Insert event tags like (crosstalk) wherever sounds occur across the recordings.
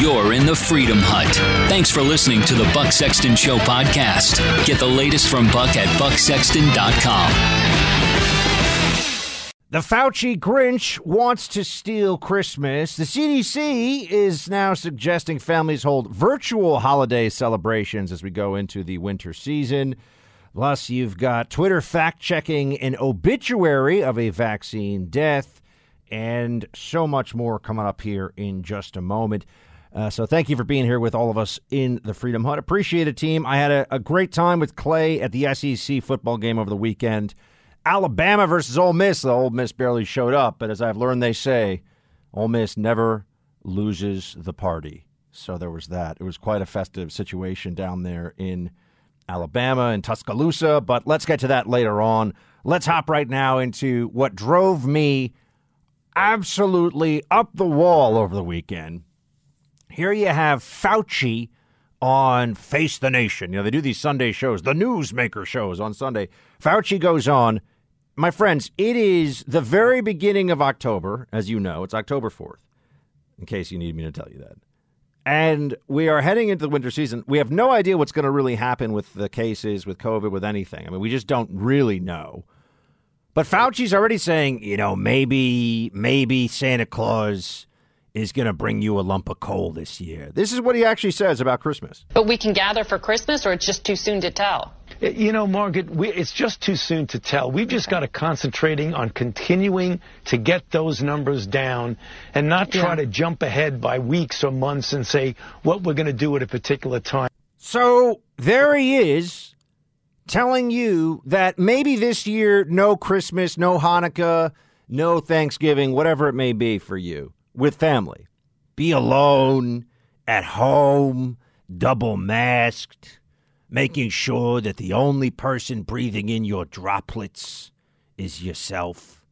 you're in the Freedom Hut. Thanks for listening to the Buck Sexton Show podcast. Get the latest from Buck at bucksexton.com. The Fauci Grinch wants to steal Christmas. The CDC is now suggesting families hold virtual holiday celebrations as we go into the winter season. Plus, you've got Twitter fact checking an obituary of a vaccine death and so much more coming up here in just a moment. Uh, so, thank you for being here with all of us in the Freedom Hut. Appreciate it, team. I had a, a great time with Clay at the SEC football game over the weekend. Alabama versus Ole Miss. The Ole Miss barely showed up, but as I've learned, they say Ole Miss never loses the party. So there was that. It was quite a festive situation down there in Alabama and Tuscaloosa, but let's get to that later on. Let's hop right now into what drove me absolutely up the wall over the weekend. Here you have Fauci on Face the Nation. You know, they do these Sunday shows, the newsmaker shows on Sunday. Fauci goes on. My friends, it is the very beginning of October, as you know. It's October 4th, in case you need me to tell you that. And we are heading into the winter season. We have no idea what's going to really happen with the cases, with COVID, with anything. I mean, we just don't really know. But Fauci's already saying, you know, maybe, maybe Santa Claus is going to bring you a lump of coal this year. This is what he actually says about Christmas. But we can gather for Christmas, or it's just too soon to tell? You know, Margaret, we, it's just too soon to tell. We've just got to concentrating on continuing to get those numbers down and not try yeah. to jump ahead by weeks or months and say what we're going to do at a particular time. So there he is telling you that maybe this year, no Christmas, no Hanukkah, no Thanksgiving, whatever it may be for you with family. Be alone, at home, double masked, making sure that the only person breathing in your droplets is yourself.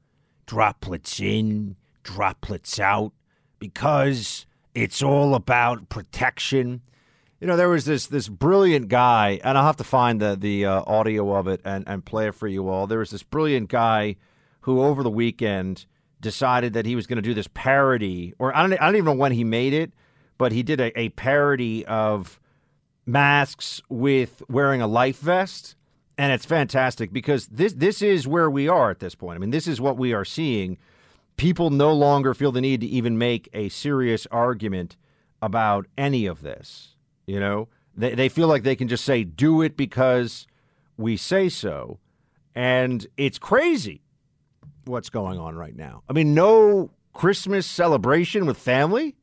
Droplets in, droplets out, because it's all about protection. You know, there was this this brilliant guy, and I'll have to find the the uh, audio of it and, and play it for you all. There was this brilliant guy who, over the weekend, decided that he was going to do this parody, or I don't, I don't even know when he made it, but he did a, a parody of masks with wearing a life vest, and it's fantastic because this this is where we are at this point. I mean, this is what we are seeing. People no longer feel the need to even make a serious argument about any of this. You know, they they feel like they can just say do it because we say so, and it's crazy what's going on right now. I mean, no Christmas celebration with family.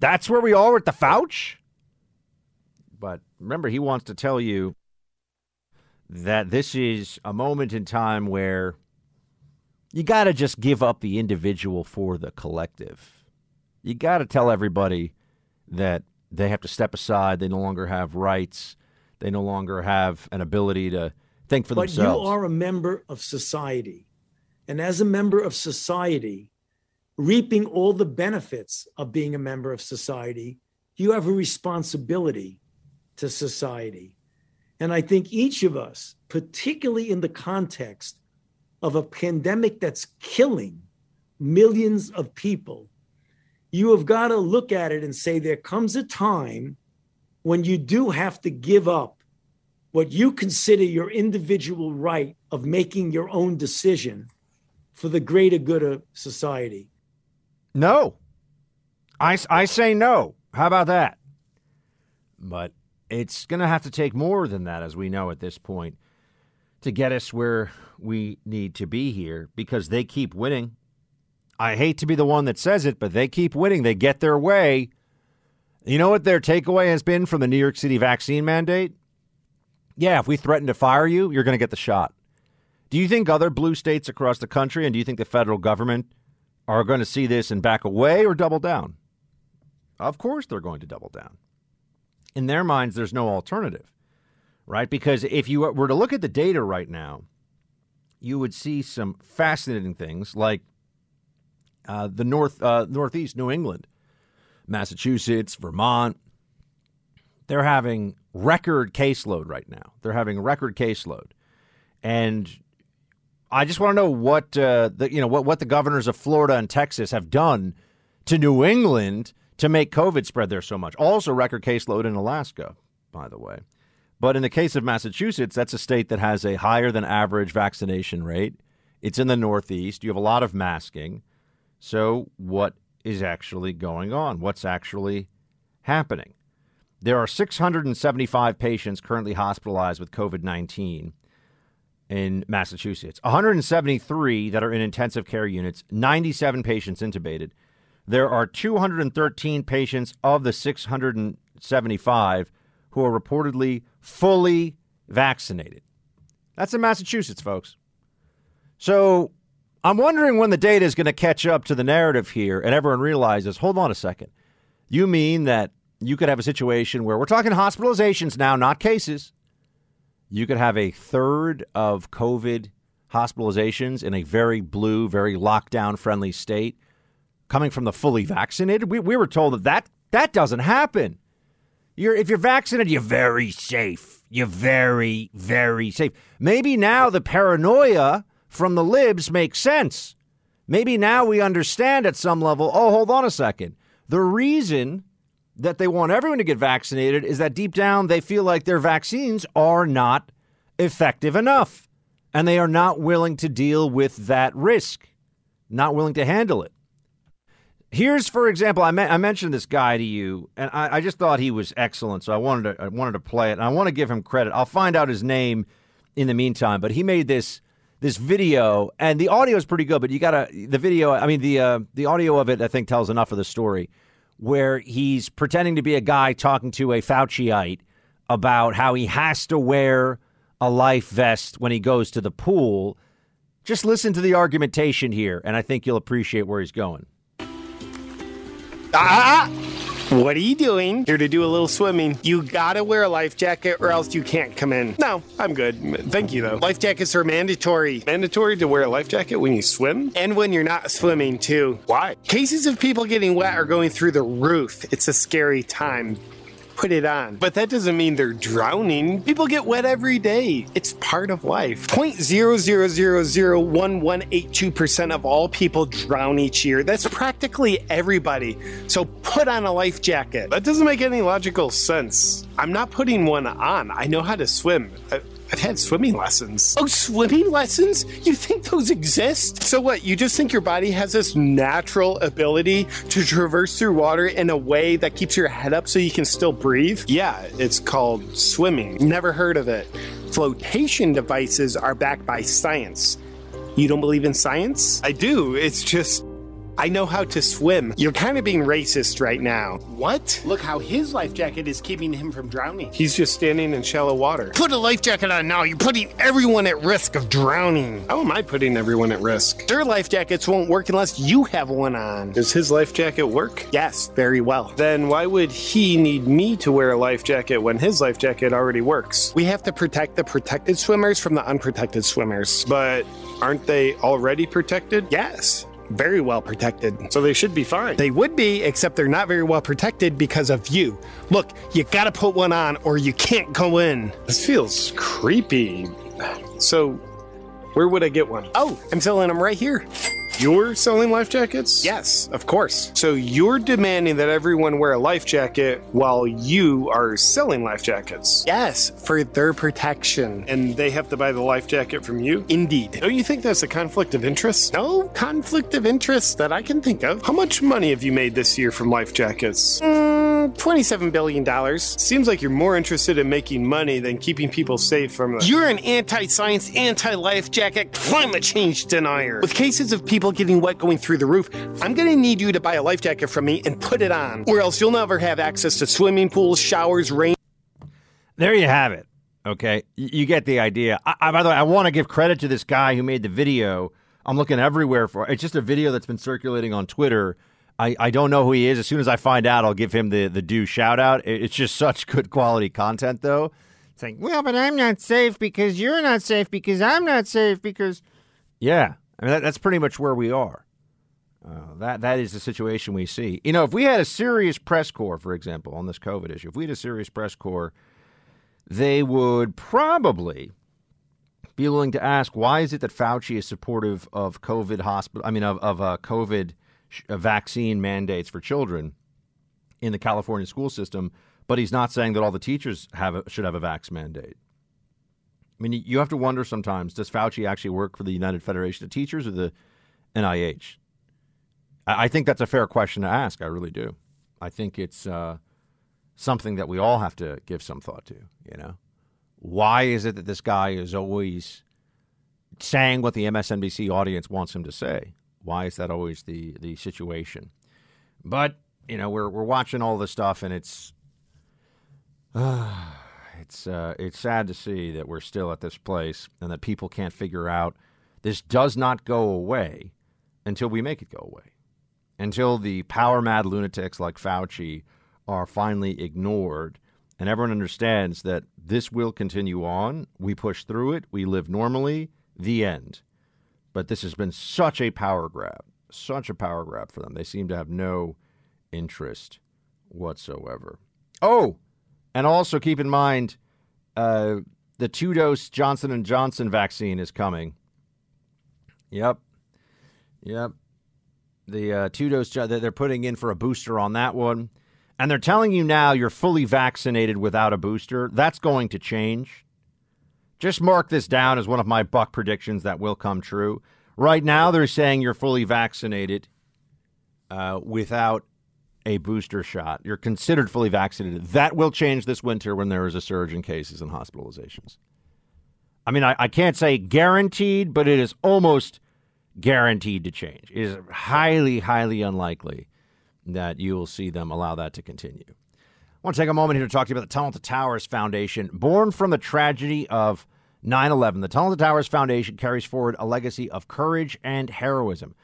That's where we are at the Fauch. But remember, he wants to tell you that this is a moment in time where you got to just give up the individual for the collective. You got to tell everybody that they have to step aside. They no longer have rights. They no longer have an ability to think for but themselves. But you are a member of society. And as a member of society, reaping all the benefits of being a member of society, you have a responsibility to society. And I think each of us, particularly in the context of a pandemic that's killing millions of people, you have got to look at it and say there comes a time when you do have to give up what you consider your individual right of making your own decision for the greater good of society? No. I, I say no. How about that? But it's going to have to take more than that, as we know at this point, to get us where we need to be here because they keep winning. I hate to be the one that says it, but they keep winning. They get their way. You know what their takeaway has been from the New York City vaccine mandate? Yeah, if we threaten to fire you, you're going to get the shot. Do you think other blue states across the country and do you think the federal government are going to see this and back away or double down? Of course they're going to double down. In their minds, there's no alternative, right? Because if you were to look at the data right now, you would see some fascinating things like uh, the north, uh, northeast, New England, Massachusetts, Vermont. They're having record caseload right now. They're having record caseload, and I just want to know what uh, the you know what what the governors of Florida and Texas have done to New England to make COVID spread there so much. Also, record caseload in Alaska, by the way. But in the case of Massachusetts, that's a state that has a higher than average vaccination rate. It's in the Northeast. You have a lot of masking. So, what is actually going on? What's actually happening? There are 675 patients currently hospitalized with COVID 19 in Massachusetts, 173 that are in intensive care units, 97 patients intubated. There are 213 patients of the 675 who are reportedly fully vaccinated. That's in Massachusetts, folks. So I'm wondering when the data is going to catch up to the narrative here and everyone realizes hold on a second. You mean that you could have a situation where we're talking hospitalizations now, not cases. You could have a third of COVID hospitalizations in a very blue, very lockdown friendly state coming from the fully vaccinated. We, we were told that, that that doesn't happen. You're, if you're vaccinated, you're very safe. You're very, very safe. Maybe now the paranoia from the libs makes sense. Maybe now we understand at some level oh, hold on a second. The reason that they want everyone to get vaccinated is that deep down they feel like their vaccines are not effective enough and they are not willing to deal with that risk, not willing to handle it. Here's, for example, I, me- I mentioned this guy to you, and I-, I just thought he was excellent, so I wanted to I wanted to play it, and I want to give him credit. I'll find out his name in the meantime, but he made this this video, and the audio is pretty good, but you gotta the video. I mean, the uh, the audio of it, I think, tells enough of the story where he's pretending to be a guy talking to a Fauciite about how he has to wear a life vest when he goes to the pool. Just listen to the argumentation here, and I think you'll appreciate where he's going. Ah! What are you doing? Here to do a little swimming. You gotta wear a life jacket or else you can't come in. No, I'm good. Thank you though. Life jackets are mandatory. Mandatory to wear a life jacket when you swim? And when you're not swimming too. Why? Cases of people getting wet are going through the roof. It's a scary time put it on. But that doesn't mean they're drowning. People get wet every day. It's part of life. 0.00001182% of all people drown each year. That's practically everybody. So put on a life jacket. That doesn't make any logical sense. I'm not putting one on. I know how to swim. I- I've had swimming lessons. Oh, swimming lessons? You think those exist? So what? You just think your body has this natural ability to traverse through water in a way that keeps your head up so you can still breathe? Yeah, it's called swimming. Never heard of it. Flotation devices are backed by science. You don't believe in science? I do. It's just I know how to swim. You're kind of being racist right now. What? Look how his life jacket is keeping him from drowning. He's just standing in shallow water. Put a life jacket on now. You're putting everyone at risk of drowning. How am I putting everyone at risk? Their life jackets won't work unless you have one on. Does his life jacket work? Yes, very well. Then why would he need me to wear a life jacket when his life jacket already works? We have to protect the protected swimmers from the unprotected swimmers. But aren't they already protected? Yes, very well protected. So they should be fine. They would be, except they're not very well protected because of you. Look, you gotta put one on or you can't go in. This feels creepy. So, where would I get one? Oh, I'm selling them right here. You're selling life jackets? Yes, of course. So you're demanding that everyone wear a life jacket while you are selling life jackets. Yes, for their protection. And they have to buy the life jacket from you? Indeed. Don't you think that's a conflict of interest? No conflict of interest that I can think of. How much money have you made this year from life jackets? Mm, $27 billion. Seems like you're more interested in making money than keeping people safe from the. You're an anti science, anti life jacket, climate change denier. With cases of people getting wet going through the roof, I'm gonna need you to buy a life jacket from me and put it on, or else you'll never have access to swimming pools, showers, rain. There you have it. Okay, you get the idea. I, I, by the way, I want to give credit to this guy who made the video. I'm looking everywhere for. It's just a video that's been circulating on Twitter. I, I don't know who he is. As soon as I find out, I'll give him the the due shout out. It's just such good quality content, though. It's like, well, but I'm not safe because you're not safe because I'm not safe because. Yeah, I mean that, that's pretty much where we are. Uh, that that is the situation we see. You know, if we had a serious press corps, for example, on this COVID issue, if we had a serious press corps, they would probably be willing to ask why is it that Fauci is supportive of COVID hospital? I mean, of of uh, COVID sh- uh, vaccine mandates for children, in the California school system, but he's not saying that all the teachers have a, should have a vax mandate. I mean, you have to wonder sometimes: Does Fauci actually work for the United Federation of Teachers or the NIH? I think that's a fair question to ask. I really do. I think it's uh, something that we all have to give some thought to. You know, why is it that this guy is always saying what the MSNBC audience wants him to say? Why is that always the the situation? But you know, we're we're watching all this stuff, and it's uh, (sighs) it's uh, it's sad to see that we're still at this place, and that people can't figure out this does not go away until we make it go away, until the power mad lunatics like Fauci are finally ignored, and everyone understands that this will continue on. We push through it. We live normally. The end. But this has been such a power grab, such a power grab for them. They seem to have no interest whatsoever. Oh, and also keep in mind, uh, the two-dose Johnson and Johnson vaccine is coming. Yep, yep. The uh, two-dose they're putting in for a booster on that one, and they're telling you now you're fully vaccinated without a booster. That's going to change. Just mark this down as one of my buck predictions that will come true. Right now, they're saying you're fully vaccinated uh, without a booster shot. You're considered fully vaccinated. That will change this winter when there is a surge in cases and hospitalizations. I mean, I, I can't say guaranteed, but it is almost guaranteed to change. It is highly, highly unlikely that you will see them allow that to continue. I want to take a moment here to talk to you about the Tunnel to Towers Foundation. Born from the tragedy of 9 11, the Tunnel to Towers Foundation carries forward a legacy of courage and heroism.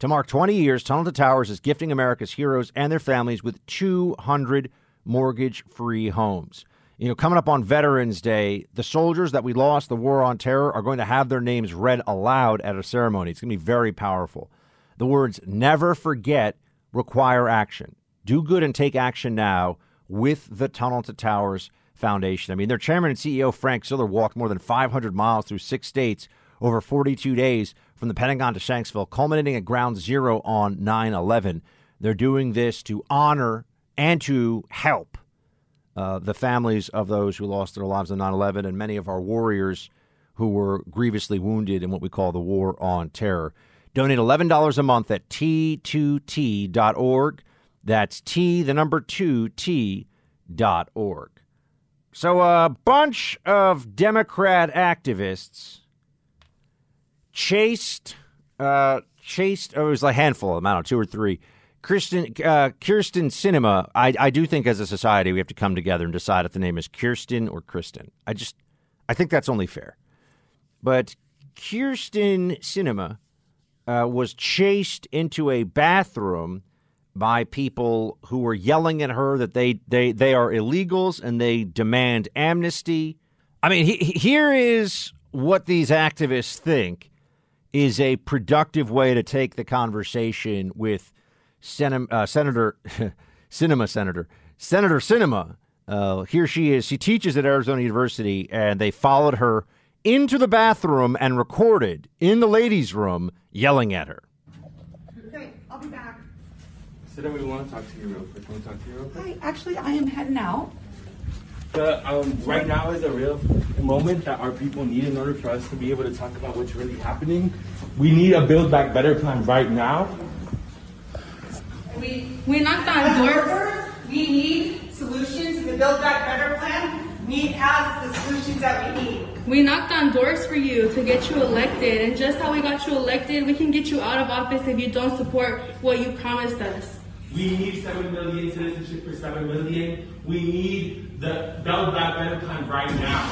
To mark 20 years, Tunnel to Towers is gifting America's heroes and their families with 200 mortgage free homes. You know, coming up on Veterans Day, the soldiers that we lost the war on terror are going to have their names read aloud at a ceremony. It's going to be very powerful. The words never forget require action. Do good and take action now with the Tunnel to Towers Foundation. I mean, their chairman and CEO, Frank Siller, walked more than 500 miles through six states over 42 days from the Pentagon to Shanksville, culminating at ground zero on 9 11. They're doing this to honor and to help uh, the families of those who lost their lives on 9 11 and many of our warriors who were grievously wounded in what we call the war on terror. Donate $11 a month at t2t.org. That's T, the number two, T dot org. So a bunch of Democrat activists chased, uh, chased, oh, it was like a handful of them, I don't know, two or three. Kristen, uh, Kyrsten Sinema, I, I do think as a society we have to come together and decide if the name is Kirsten or Kristen. I just, I think that's only fair. But Kirsten Sinema uh, was chased into a bathroom by people who were yelling at her that they, they, they are illegals and they demand amnesty. I mean, he, here is what these activists think is a productive way to take the conversation with Sen- uh, Senator (laughs) Sinema Senator Senator Sinema. Uh, here she is. She teaches at Arizona University, and they followed her into the bathroom and recorded in the ladies' room yelling at her. Okay, I'll be back. Sit we want to talk to you real quick. Can we talk to you real quick? Hi, actually, I am heading out. The, um, right now is a real moment that our people need in order for us to be able to talk about what's really happening. We need a Build Back Better plan right now. We, we knocked on doors. We need solutions. The Build Back Better plan need has the solutions that we need. We knocked on doors for you to get you elected, and just how we got you elected, we can get you out of office if you don't support what you promised us. We need 7 million citizenship for 7 million. We need the Back Better plan right now.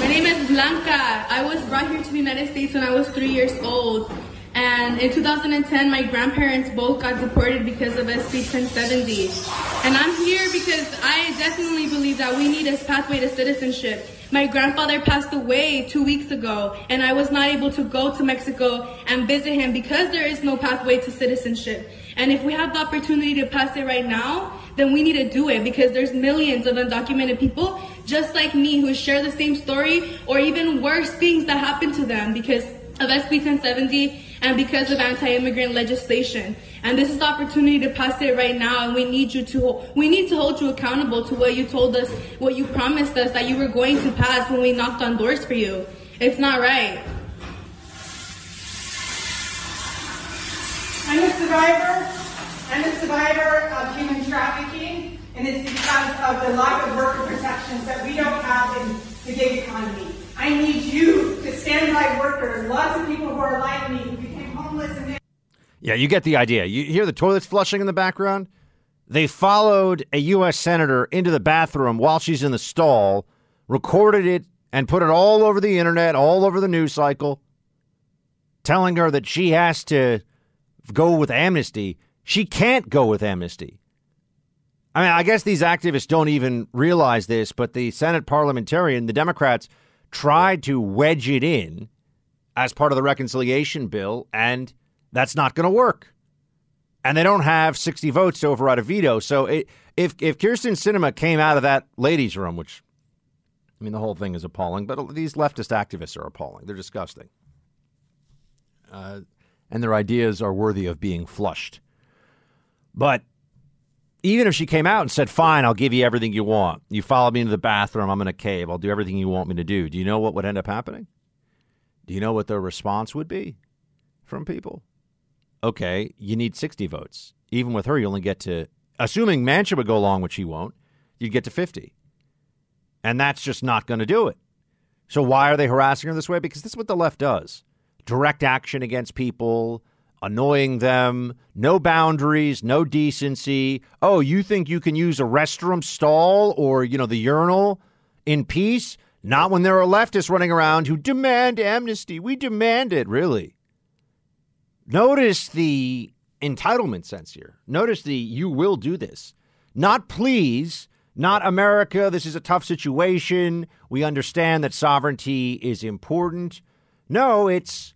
My name is Blanca. I was brought here to the United States when I was three years old. And in 2010, my grandparents both got deported because of SB 1070. And I'm here because I definitely believe that we need a pathway to citizenship. My grandfather passed away two weeks ago, and I was not able to go to Mexico and visit him because there is no pathway to citizenship. And if we have the opportunity to pass it right now, then we need to do it because there's millions of undocumented people just like me who share the same story or even worse things that happen to them because of SB 1070 and because of anti-immigrant legislation. And this is the opportunity to pass it right now. And we need you to we need to hold you accountable to what you told us, what you promised us that you were going to pass when we knocked on doors for you. It's not right. I'm a survivor. I'm a survivor of human trafficking, and it's because of the lack of worker protections that we don't have in the gig economy. I need you to stand by workers. Lots of people who are like me who became homeless and Yeah, you get the idea. You hear the toilets flushing in the background? They followed a U.S. Senator into the bathroom while she's in the stall, recorded it, and put it all over the internet, all over the news cycle, telling her that she has to go with amnesty. She can't go with amnesty. I mean, I guess these activists don't even realize this, but the Senate parliamentarian, the Democrats, tried to wedge it in as part of the reconciliation bill, and that's not going to work. And they don't have 60 votes to override a veto. So it, if if Kyrsten Sinema came out of that ladies' room, which I mean, the whole thing is appalling, but these leftist activists are appalling. They're disgusting. Uh, and their ideas are worthy of being flushed. But even if she came out and said, Fine, I'll give you everything you want. You follow me into the bathroom, I'm in a cave, I'll do everything you want me to do. Do you know what would end up happening? Do you know what the response would be from people? Okay, you need 60 votes. Even with her, you only get to, assuming Manchin would go along, which he won't, you'd get to 50. And that's just not going to do it. So why are they harassing her this way? Because this is what the left does direct action against people, annoying them, no boundaries, no decency. Oh, you think you can use a restroom stall or, you know, the urinal in peace? Not when there are leftists running around who demand amnesty. We demand it, really. Notice the entitlement sense here. Notice the you will do this. Not please, not America. This is a tough situation. We understand that sovereignty is important. No, it's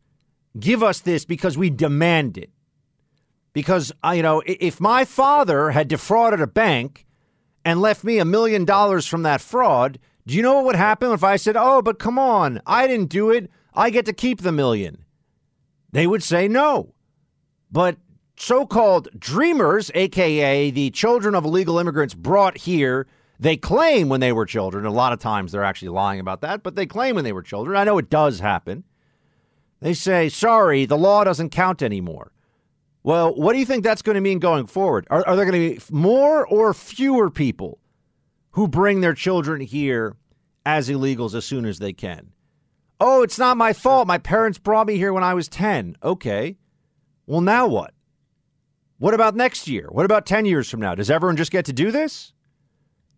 give us this because we demand it. Because, uh, you know, if my father had defrauded a bank and left me a million dollars from that fraud, do you know what would happen if I said, oh, but come on, I didn't do it. I get to keep the million? They would say no. But so called dreamers, AKA the children of illegal immigrants brought here, they claim when they were children. A lot of times they're actually lying about that, but they claim when they were children. I know it does happen. They say, sorry, the law doesn't count anymore. Well, what do you think that's going to mean going forward? Are, are there going to be more or fewer people who bring their children here as illegals as soon as they can? Oh, it's not my fault. My parents brought me here when I was 10. Okay. Well, now what? What about next year? What about 10 years from now? Does everyone just get to do this?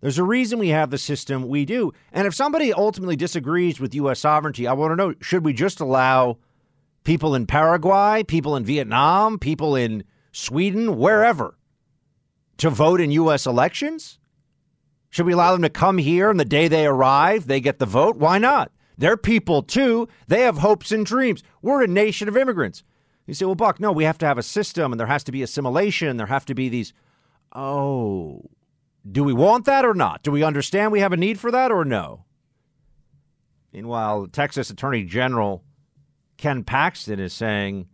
There's a reason we have the system we do. And if somebody ultimately disagrees with U.S. sovereignty, I want to know should we just allow people in Paraguay, people in Vietnam, people in Sweden, wherever, to vote in U.S. elections? Should we allow them to come here and the day they arrive, they get the vote? Why not? They're people too. They have hopes and dreams. We're a nation of immigrants. You say, well, Buck, no, we have to have a system and there has to be assimilation. There have to be these. Oh, do we want that or not? Do we understand we have a need for that or no? Meanwhile, Texas Attorney General Ken Paxton is saying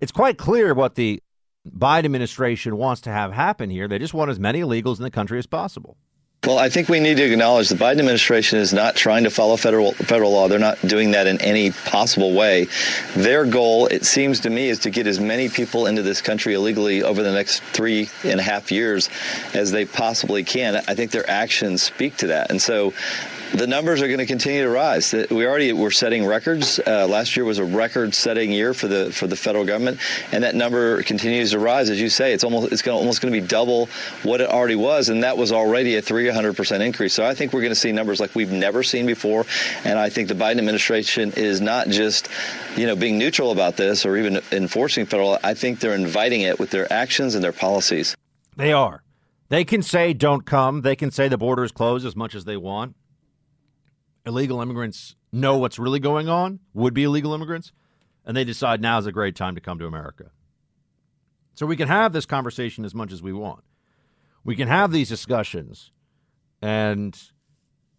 it's quite clear what the Biden administration wants to have happen here. They just want as many illegals in the country as possible. Well, I think we need to acknowledge the Biden administration is not trying to follow federal federal law. They're not doing that in any possible way. Their goal, it seems to me, is to get as many people into this country illegally over the next three and a half years as they possibly can. I think their actions speak to that. And so the numbers are going to continue to rise. We already were setting records. Uh, last year was a record-setting year for the for the federal government, and that number continues to rise. As you say, it's almost it's going almost going to be double what it already was, and that was already a 300 percent increase. So I think we're going to see numbers like we've never seen before, and I think the Biden administration is not just you know being neutral about this or even enforcing federal. I think they're inviting it with their actions and their policies. They are. They can say don't come. They can say the border is closed as much as they want illegal immigrants know what's really going on, would be illegal immigrants, and they decide now is a great time to come to America. So we can have this conversation as much as we want. We can have these discussions, and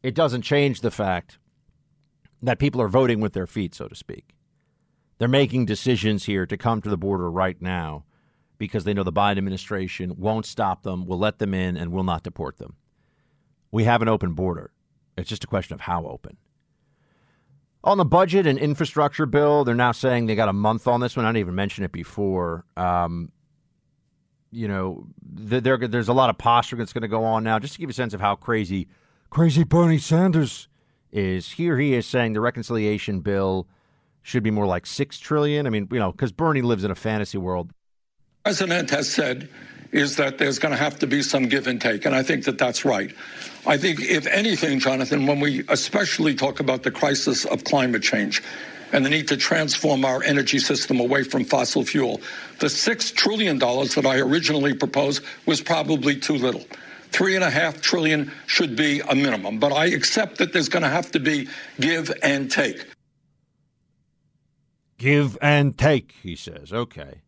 it doesn't change the fact that people are voting with their feet, so to speak. They're making decisions here to come to the border right now because they know the Biden administration won't stop them, will let them in, and will not deport them. We have an open border. It's just a question of how open. On the budget and infrastructure bill, they're now saying they got a month on this one. I didn't even mention it before. Um, you know, there, there's a lot of posturing that's going to go on now. Just to give you a sense of how crazy, crazy Bernie Sanders is. Here he is saying the reconciliation bill should be more like six trillion. I mean, you know, because Bernie lives in a fantasy world. President has said is that there's going to have to be some give and take. And I think that that's right. I think, if anything, Jonathan, when we especially talk about the crisis of climate change and the need to transform our energy system away from fossil fuel, the $6 trillion that I originally proposed was probably too little. Three and a half trillion should be a minimum, but I accept that there's going to have to be give and take. Give and take, he says. Okay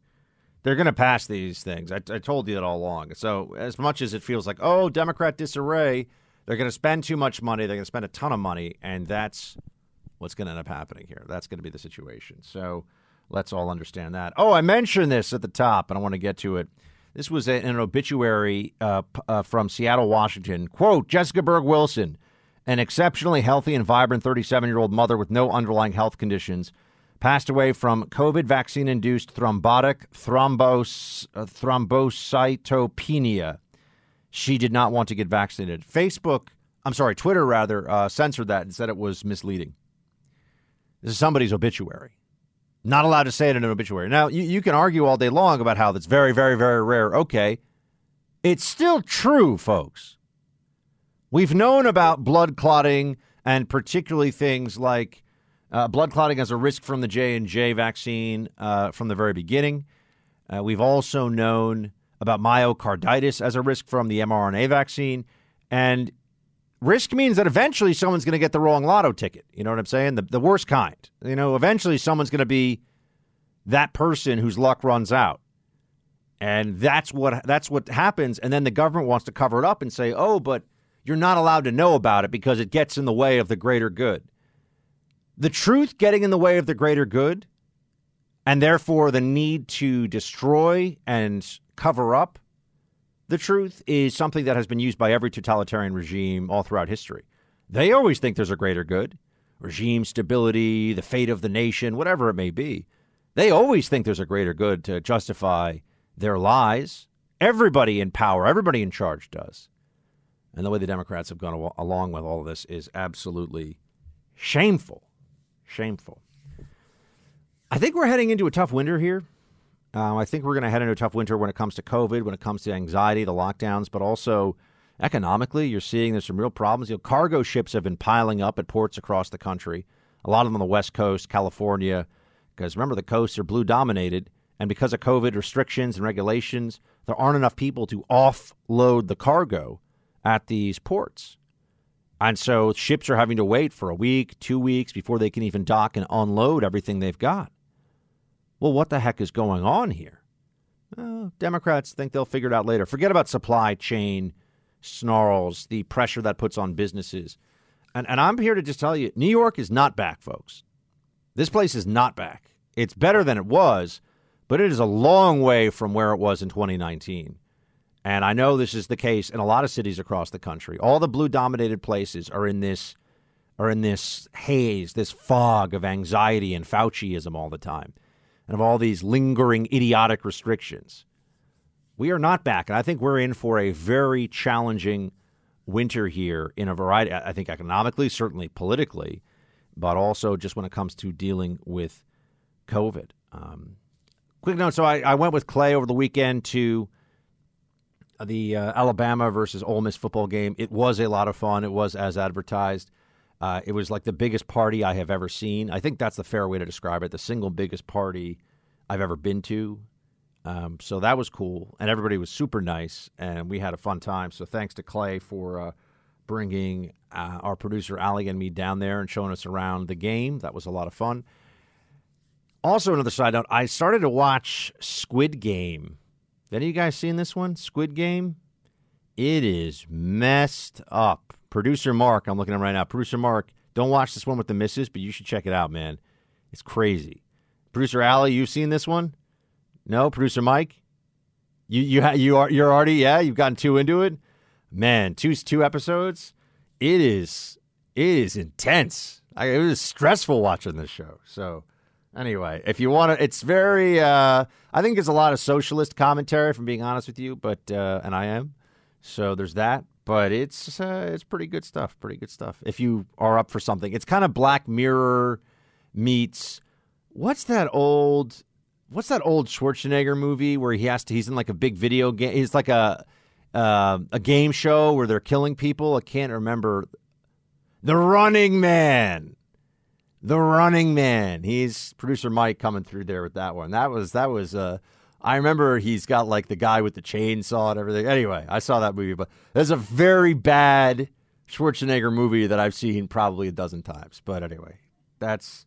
they're going to pass these things. I, I, told you that all along. So, as much as it feels like, oh, Democrat disarray, they're going to spend too much money. They're going to spend a ton of money. And that's what's going to end up happening here. That's going to be the situation. So, let's all understand that. Oh, I mentioned this at the top, and I want to get to it. This was an obituary uh, uh, from Seattle, Washington. Quote Jessica Berg Wilson, an exceptionally healthy and vibrant 37 year old mother with no underlying health conditions passed away from COVID vaccine induced thrombotic thrombos, uh, thrombocytopenia. She did not want to get vaccinated. Facebook, I'm sorry, Twitter rather, uh, censored that and said it was misleading. This is somebody's obituary. Not allowed to say it in an obituary. Now, you, you can argue all day long about how that's very, very, very rare. Okay. It's still true, folks. We've known about blood clotting and particularly things like uh, blood clotting as a risk from the J and J vaccine uh, from the very beginning. Uh, we've also known about myocarditis as a risk from the mRNA vaccine, and risk means that eventually someone's going to get the wrong lotto ticket. You know what I'm saying? The the worst kind. You know, eventually someone's going to be that person whose luck runs out. And that's what that's what happens and then the government wants to cover it up and say, "Oh, but you're not allowed to know about it because it gets in the way of the greater good." The truth getting in the way of the greater good, and therefore the need to destroy and cover up the truth is something that has been used by every totalitarian regime all throughout history. They always think there's a greater good, regime stability, the fate of the nation, whatever it may be. They always think there's a greater good to justify their lies. Everybody in power, everybody in charge does. And the way the Democrats have gone along with all of this is absolutely shameful. Shameful. I think we're heading into a tough winter here. Um, I think we're going to head into a tough winter when it comes to COVID, when it comes to anxiety, the lockdowns, but also economically. You're seeing there's some real problems. You know, cargo ships have been piling up at ports across the country. A lot of them on the West Coast, California, because remember the coasts are blue dominated, and because of COVID restrictions and regulations, there aren't enough people to offload the cargo at these ports. And so ships are having to wait for a week, two weeks before they can even dock and unload everything they've got. Well, what the heck is going on here? Well, Democrats think they'll figure it out later. Forget about supply chain snarls, the pressure that puts on businesses. And, and I'm here to just tell you New York is not back, folks. This place is not back. It's better than it was, but it is a long way from where it was in 2019. And I know this is the case in a lot of cities across the country. All the blue dominated places are in this are in this haze, this fog of anxiety and Fauciism all the time, and of all these lingering idiotic restrictions. We are not back, and I think we're in for a very challenging winter here in a variety. I think economically, certainly politically, but also just when it comes to dealing with COVID. Um, quick note: so I, I went with Clay over the weekend to the uh, Alabama versus Ole Miss football game. It was a lot of fun. It was as advertised. Uh, it was like the biggest party I have ever seen. I think that's the fair way to describe it. The single biggest party I've ever been to. Um, so that was cool, and everybody was super nice, and we had a fun time. So thanks to Clay for uh, bringing uh, our producer Ali and me down there and showing us around the game. That was a lot of fun. Also, another side note: I started to watch Squid Game any of you guys seen this one? Squid Game? It is messed up. Producer Mark, I'm looking at him right now. Producer Mark, don't watch this one with the misses, but you should check it out, man. It's crazy. Producer Allie, you've seen this one? No, producer Mike. You you ha- you are you're already yeah you've gotten two into it. Man, two two episodes. It is it is intense. I, it was stressful watching this show. So anyway, if you want to, it's very. Uh, I think it's a lot of socialist commentary, from being honest with you. But uh, and I am. So there's that. But it's uh, it's pretty good stuff. Pretty good stuff. If you are up for something, it's kind of Black Mirror meets what's that old what's that old Schwarzenegger movie where he has to he's in like a big video game he's like a uh, a game show where they're killing people I can't remember The Running Man The Running Man he's producer Mike coming through there with that one that was that was uh I remember he's got like the guy with the chainsaw and everything anyway I saw that movie but that's a very bad Schwarzenegger movie that I've seen probably a dozen times but anyway that's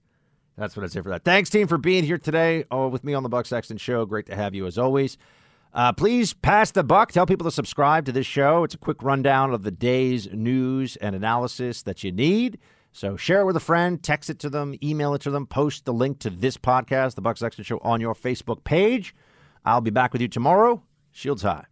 that's what I say for that. Thanks, team, for being here today oh, with me on the Buck Sexton Show. Great to have you as always. Uh, please pass the buck. Tell people to subscribe to this show. It's a quick rundown of the day's news and analysis that you need. So share it with a friend, text it to them, email it to them, post the link to this podcast, the Buck Sexton Show, on your Facebook page. I'll be back with you tomorrow. Shields high.